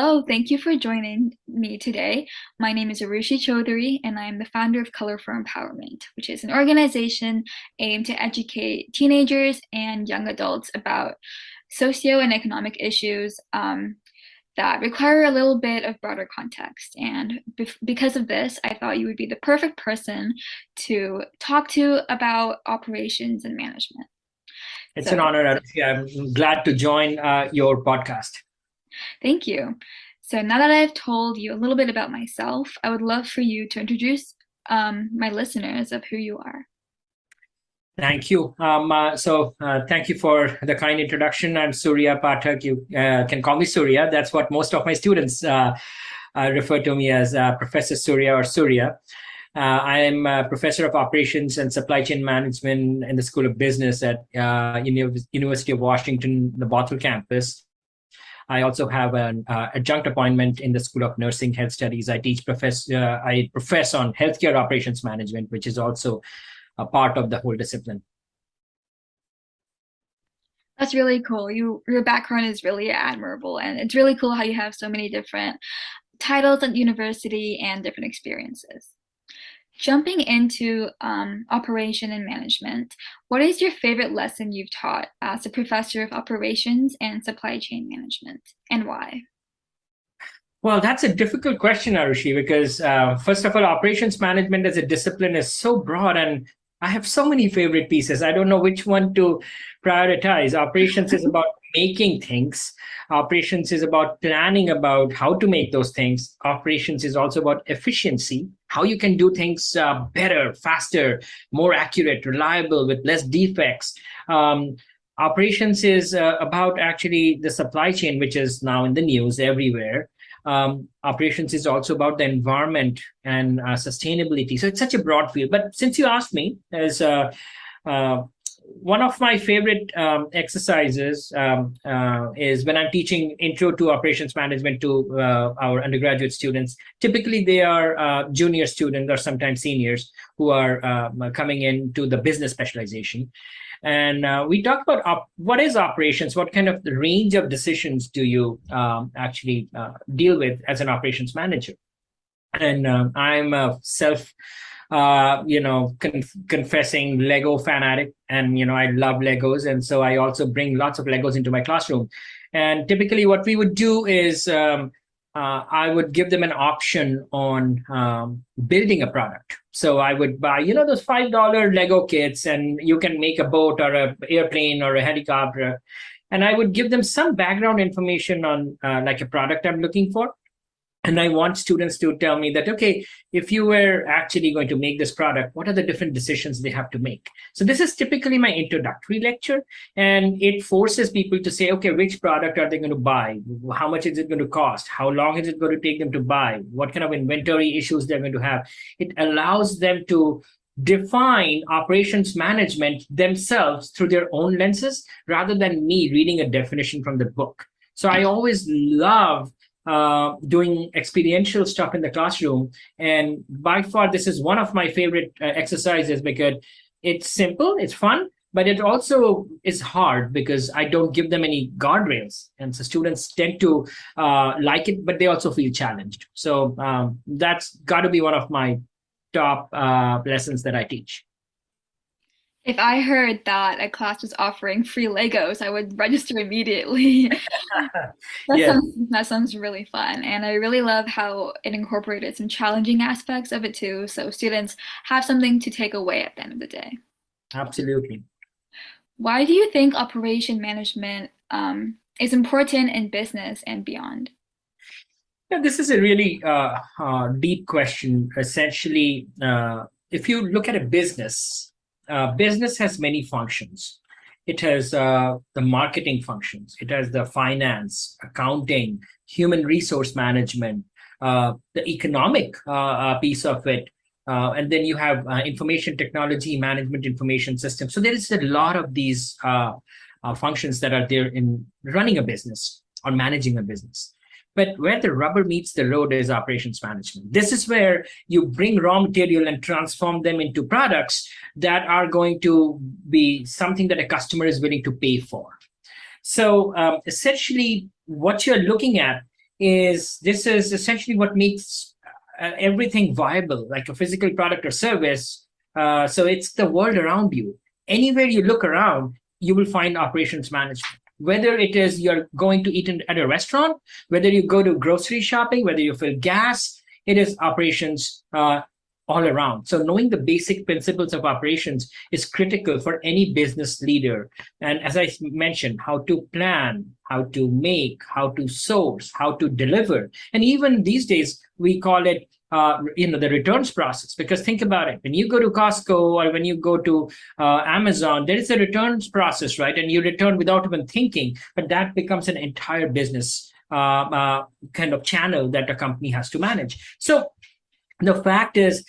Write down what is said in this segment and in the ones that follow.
Hello, thank you for joining me today. My name is Arushi Chaudhary, and I am the founder of Color for Empowerment, which is an organization aimed to educate teenagers and young adults about socio and economic issues um, that require a little bit of broader context. And because of this, I thought you would be the perfect person to talk to about operations and management. It's so, an honor. Arushi. I'm glad to join uh, your podcast. Thank you. So now that I've told you a little bit about myself, I would love for you to introduce um, my listeners of who you are. Thank you. Um, uh, so uh, thank you for the kind introduction. I'm Surya Pathak. You uh, can call me Surya. That's what most of my students uh, uh, refer to me as uh, Professor Surya or Surya. I am a professor of operations and supply chain management in the School of Business at University of Washington, the Bothell campus. I also have an uh, adjunct appointment in the School of Nursing Health Studies. I teach profess uh, I profess on healthcare operations management, which is also a part of the whole discipline. That's really cool. You your background is really admirable, and it's really cool how you have so many different titles at university and different experiences. Jumping into um, operation and management, what is your favorite lesson you've taught as a professor of operations and supply chain management, and why? Well, that's a difficult question, Arushi, because uh, first of all, operations management as a discipline is so broad, and I have so many favorite pieces. I don't know which one to prioritize. Operations is about making things. Operations is about planning about how to make those things. Operations is also about efficiency, how you can do things uh, better, faster, more accurate, reliable, with less defects. Um, operations is uh, about actually the supply chain, which is now in the news everywhere. Um, operations is also about the environment and uh, sustainability. So it's such a broad field. But since you asked me, as uh, uh, one of my favorite um, exercises um, uh, is when I'm teaching intro to operations management to uh, our undergraduate students. Typically, they are uh, junior students or sometimes seniors who are um, coming into the business specialization. And uh, we talk about op- what is operations, what kind of range of decisions do you um, actually uh, deal with as an operations manager? And um, I'm a self uh, you know, conf- confessing Lego fanatic, and you know, I love Legos, and so I also bring lots of Legos into my classroom. And typically, what we would do is um, uh, I would give them an option on um, building a product. So I would buy, you know, those five dollar Lego kits, and you can make a boat or a airplane or a helicopter. And I would give them some background information on uh, like a product I'm looking for, and i want students to tell me that okay if you were actually going to make this product what are the different decisions they have to make? So this is typically my introductory lecture and it forces people to say okay which product are they going to buy? How much is it going to cost? How long is it going to take them to buy? What kind of inventory issues they're going to have? It allows them to define operations management themselves through their own lenses rather than me reading a definition from the book. So i always love uh, doing experiential stuff in the classroom. And by far, this is one of my favorite uh, exercises because it's simple, it's fun, but it also is hard because I don't give them any guardrails. And so students tend to uh, like it, but they also feel challenged. So um, that's got to be one of my top uh, lessons that I teach. If I heard that a class was offering free Legos, I would register immediately. that, yeah. sounds, that sounds really fun. And I really love how it incorporated some challenging aspects of it too. So students have something to take away at the end of the day. Absolutely. Why do you think operation management um, is important in business and beyond? Yeah, this is a really uh, uh, deep question. Essentially, uh, if you look at a business, uh, business has many functions. It has uh, the marketing functions. It has the finance, accounting, human resource management, uh, the economic uh, uh, piece of it, and then you have information technology management, information systems. So there is a lot of these functions that are there in running a business or managing a business. But where the rubber meets the road is operations management. This is where you bring raw material and transform them into products that are going to be something that a customer is willing to pay for. So um, essentially, what you're looking at is this is essentially what makes uh, everything viable, like a physical product or service. Uh, so it's the world around you. Anywhere you look around, you will find operations management. Whether it is you're going to eat in, at a restaurant, whether you go to grocery shopping, whether you fill gas, it is operations uh, all around. So knowing the basic principles of operations is critical for any business leader. And as I mentioned, how to plan, how to make, how to source, how to deliver. And even these days, we call it uh, you know the returns process. Because think about it when you go to costco or when you go to uh, amazon there is a returns process right? And you return without even thinking but that becomes an entire business uh, uh kind of channel that a company has to manage. So the fact is,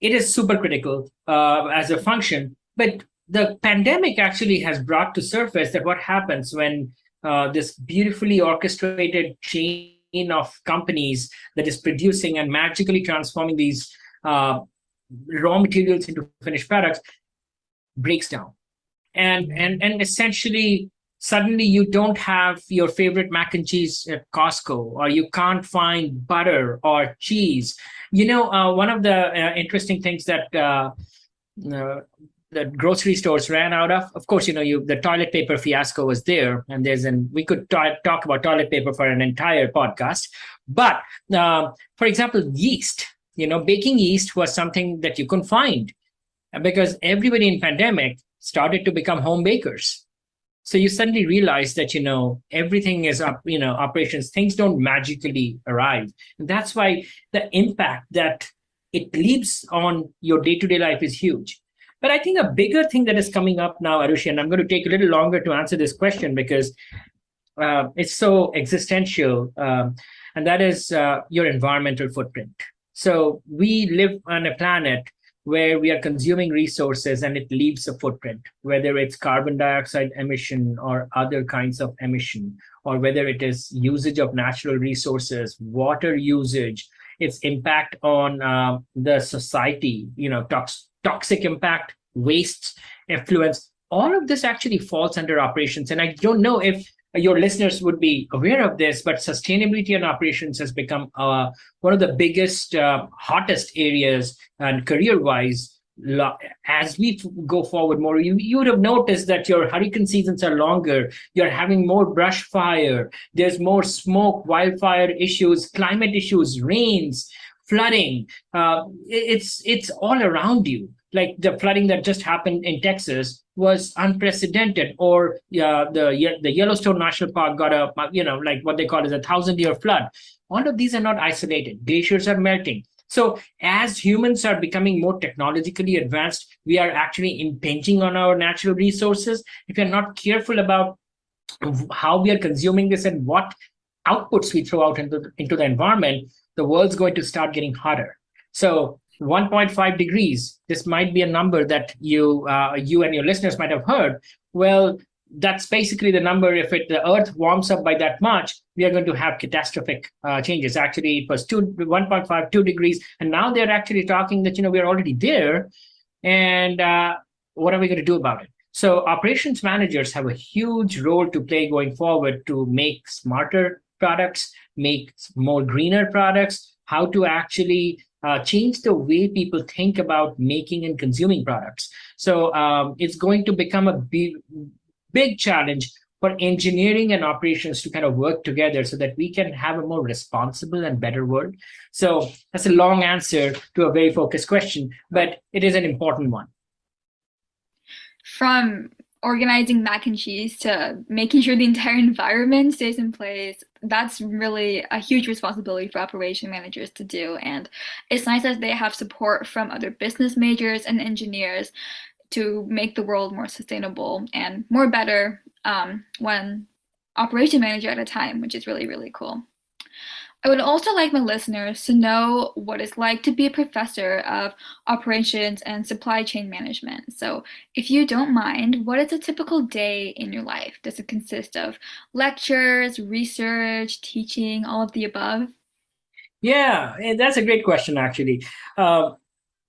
it is super critical uh, as a function, but the pandemic actually has brought to surface that what happens when uh, this beautifully orchestrated chain of companies that is producing and magically transforming these uh, raw materials into finished products breaks down and and and essentially suddenly you don't have your favorite mac and cheese at Costco, or you can't find butter or cheese. You know, uh, one of the uh, interesting things that uh, uh the grocery stores ran out of, of course, you know, you the toilet paper fiasco was there, and there's an we could t- talk about toilet paper for an entire podcast. But uh, for example, yeast. You know, baking yeast was something that you couldn't find because everybody in pandemic started to become home bakers so you suddenly realize that you know everything is up you know operations things don't magically arrive and that's why the impact that it leaves on your day-to-day life is huge but i think a bigger thing that is coming up now arushi and i'm going to take a little longer to answer this question because uh, it's so existential um, and that is uh, your environmental footprint. So we live on a planet where we are consuming resources and it leaves a footprint, whether it's carbon dioxide emission or other kinds of emission, or whether it is usage of natural resources, water usage, its impact on uh, the society, you know, tox- toxic impact, wastes, effluence. All of this actually falls under operations. And I don't know if your listeners would be aware of this, but sustainability and operations has become uh, one of the biggest, uh, hottest areas and career-wise. As we go forward more, you, you would have noticed that your hurricane seasons are longer. You're having more brush fire. There's more smoke, wildfire issues, climate issues, rains, flooding. Uh, it's it's all around you like the flooding that just happened in Texas was unprecedented, or uh, the the Yellowstone National Park got a you know like what they call as a thousand year flood. All of these are not isolated. Glaciers are melting. So as humans are becoming more technologically advanced, we are actually impinging on our natural resources. If we're not careful about how we are consuming this and what outputs we throw out into, into the environment, the world's going to start getting hotter. So 1.5 degrees this might be a number that you uh, you and your listeners might have heard. Well that's basically the number if it the earth warms up by that much we are going to have catastrophic uh, changes. Actually it was 2 1.5 2 degrees and now they're actually talking that you know we're already there and uh, what are we going to do about it? So operations managers have a huge role to play going forward to make smarter products make more greener products how to actually uh, change the way people think about making and consuming products. So um, it's going to become a big, big challenge for engineering and operations to kind of work together so that we can have a more responsible and better world. So that's a long answer to a very focused question, but it is an important one. From organizing mac and cheese to making sure the entire environment stays in place that's really a huge responsibility for operation managers to do. And it's nice that they have support from other business majors and engineers to make the world more sustainable and more better um, one operation manager at a time which is really really cool I would also like my listeners to know what it's like to be a professor of operations and supply chain management. So, if you don't mind, what is a typical day in your life? Does it consist of lectures, research, teaching, all of the above? Yeah, that's a great question, actually. Uh,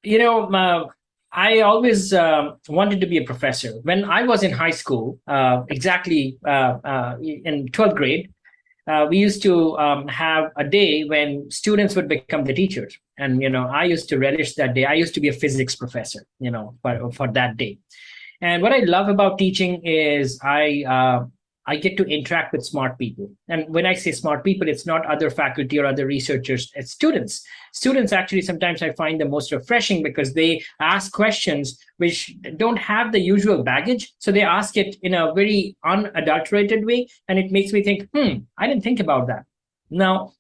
you know, uh, I always uh, wanted to be a professor. When I was in high school, uh, exactly uh, uh, in 12th grade, uh, we used to um, have a day when students would become the teachers and you know i used to relish that day i used to be a physics professor you know for, for that day and what i love about teaching is i uh, I get to interact with smart people. And when I say smart people, it's not other faculty or other researchers, it's students. Students actually sometimes I find the most refreshing because they ask questions which don't have the usual baggage. So they ask it in a very unadulterated way. And it makes me think, hmm, I didn't think about that. Now,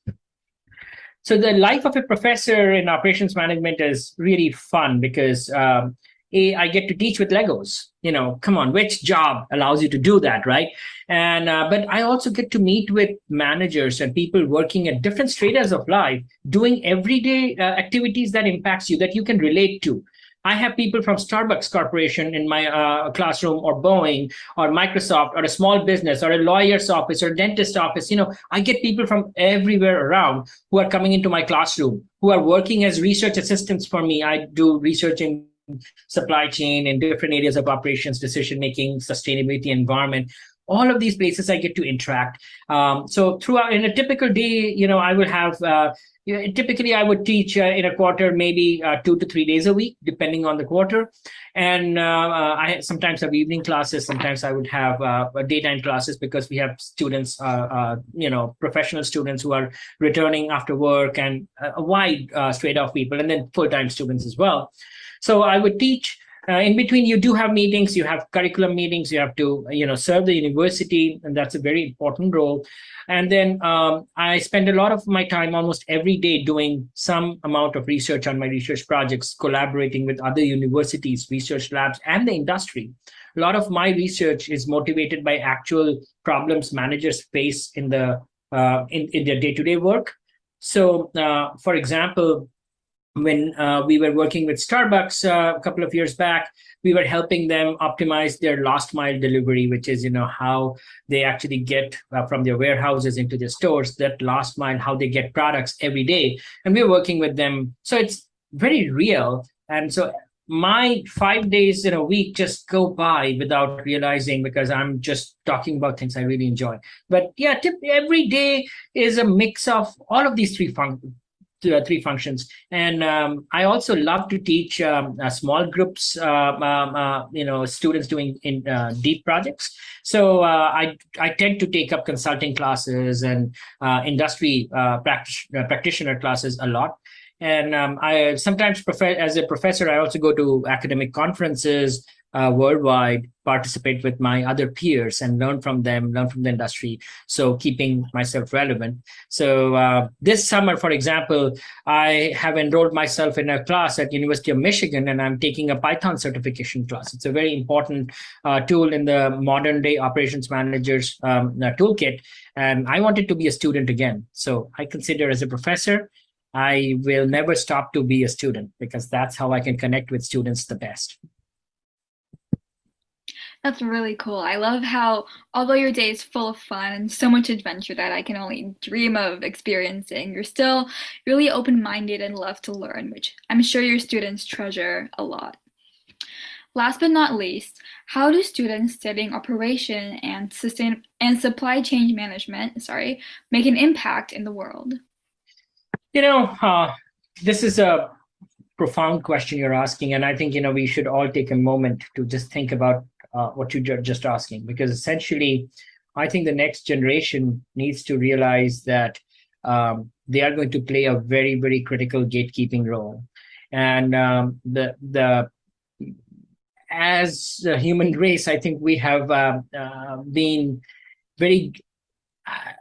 so the life of a professor in operations management is really fun because um, a, I get to teach with Legos. You know, come on, which job allows you to do that, right? And uh, but I also get to meet with managers and people working at different stratas of life, doing everyday uh, activities that impacts you that you can relate to. I have people from Starbucks Corporation in my uh, classroom, or Boeing, or Microsoft, or a small business, or a lawyer's office, or dentist office. You know, I get people from everywhere around who are coming into my classroom, who are working as research assistants for me. I do research in supply chain and different areas of operations, decision making, sustainability, environment. All of these places I get to interact. Um, so throughout in a typical day, you know, I will have uh, you know, typically I would teach uh, in a quarter, maybe uh, two to three days a week, depending on the quarter. And uh, uh I sometimes have evening classes. Sometimes I would have uh, daytime classes because we have students, uh, you know, professional students who are returning after work and a wide straight of people, and then full time students as well. So I would teach. Uh, in between, you do have meetings. You have curriculum meetings. You have to, you know, serve the university, and that's a very important role. And then um, I spend a lot of my time, almost every day, doing some amount of research on my research projects, collaborating with other universities, research labs, and the industry. A lot of my research is motivated by actual problems managers face in the uh, in, in their day-to-day work. So, uh, for example, when uh, we were working with Starbucks uh, a couple of years back, we were helping them optimize their last mile delivery, which is you know how they actually get uh, from their warehouses into their stores. That last mile, how they get products every day, and we're working with them. So it's very real, and so my five days in a week just go by without realizing because I'm just talking about things I really enjoy. But yeah, tip, every day is a mix of all of these three fun- three functions. And um, I also love to teach um, uh, small groups, uh, um, uh, you know, students doing in uh, deep projects. So uh, I I tend to take up consulting classes and industry practice, practitioner classes a lot. And um, I sometimes, prof- as a professor, I also go to academic conferences uh, worldwide, participate with my other peers and learn from them, learn from the industry. So keeping myself relevant. So uh, this summer, for example, I have enrolled myself in a class at University of Michigan, and I'm taking a Python certification class. It's a very important uh, tool in the modern day operations managers um, uh, toolkit. And I wanted to be a student again. So I consider as a professor, I will never stop to be a student because that's how I can connect with students the best. That's really cool. I love how, although your day is full of fun and so much adventure that I can only dream of experiencing, you're still really open minded and love to learn, which I'm sure your students treasure a lot. Last but not least, how do students studying operation and sustain and supply chain management, sorry, make an impact in the world? You know, uh, this is a profound question you're asking, and I think you know we should all take a moment to just think about uh, what you're just asking, because essentially, I think the next generation needs to realize that um, they are going to play a very, very critical gatekeeping role, and um, the the as a human race, I think we have uh, uh, been very uh,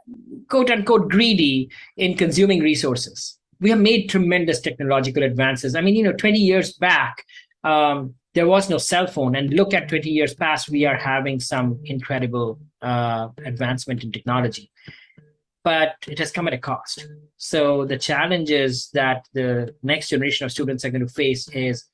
quote unquote greedy in consuming resources. We have made tremendous technological advances. I mean, you know, 20 years back, um, there was no cell phone. And look at 20 years past we are having some incredible uh, advancement in technology. But it has come at a cost. So the challenges that the next generation of students are going to face is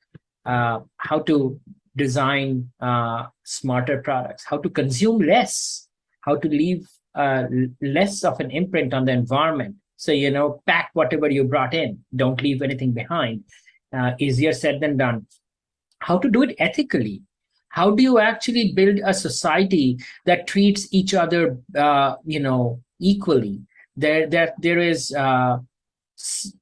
uh, how to design uh, smarter products how to consume less how to leave uh, less of an imprint on the environment. So you know pack whatever you brought in don't leave anything behind. Uh, easier said than done how to do it ethically how do you actually build a society that treats each other uh, you know equally. There, there, there is uh,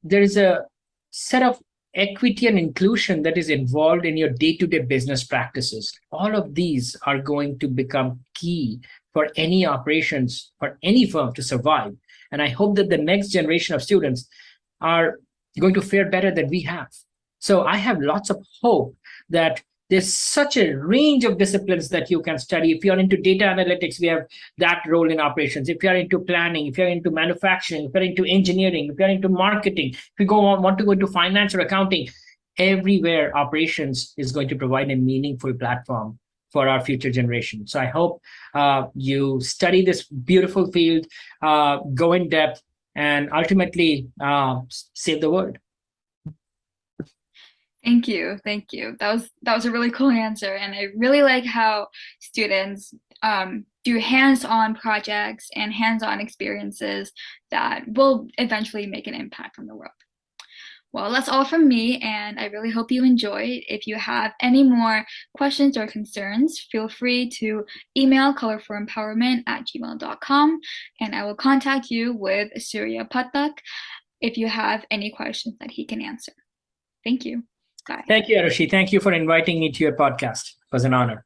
there is a set of equity and inclusion that is involved in your day-to-day business practices. All of these are going to become key for any operations for any firm to survive. And I hope that the next generation of students are going to fare better than we have. So I have lots of hope that there's such a range of disciplines that you can study. If you're into data analytics, we have that role in operations. If you're into planning, if you're into manufacturing, if you're into engineering, if you're into marketing, if you go on, want to go into finance or accounting, everywhere operations is going to provide a meaningful platform for our future generation. So I hope uh, you study this beautiful field, uh, go in depth, and ultimately uh, save the world. Thank you. Thank you. That was that was a really cool answer. And I really like how students um, do hands-on projects and hands-on experiences that will eventually make an impact on the world. Well, that's all from me, and I really hope you enjoyed. If you have any more questions or concerns, feel free to email color4empowerment at gmail.com, and I will contact you with Surya Pathak if you have any questions that he can answer. Thank you. Thank you, Arushi. Thank you for inviting me to your podcast. It was an honor.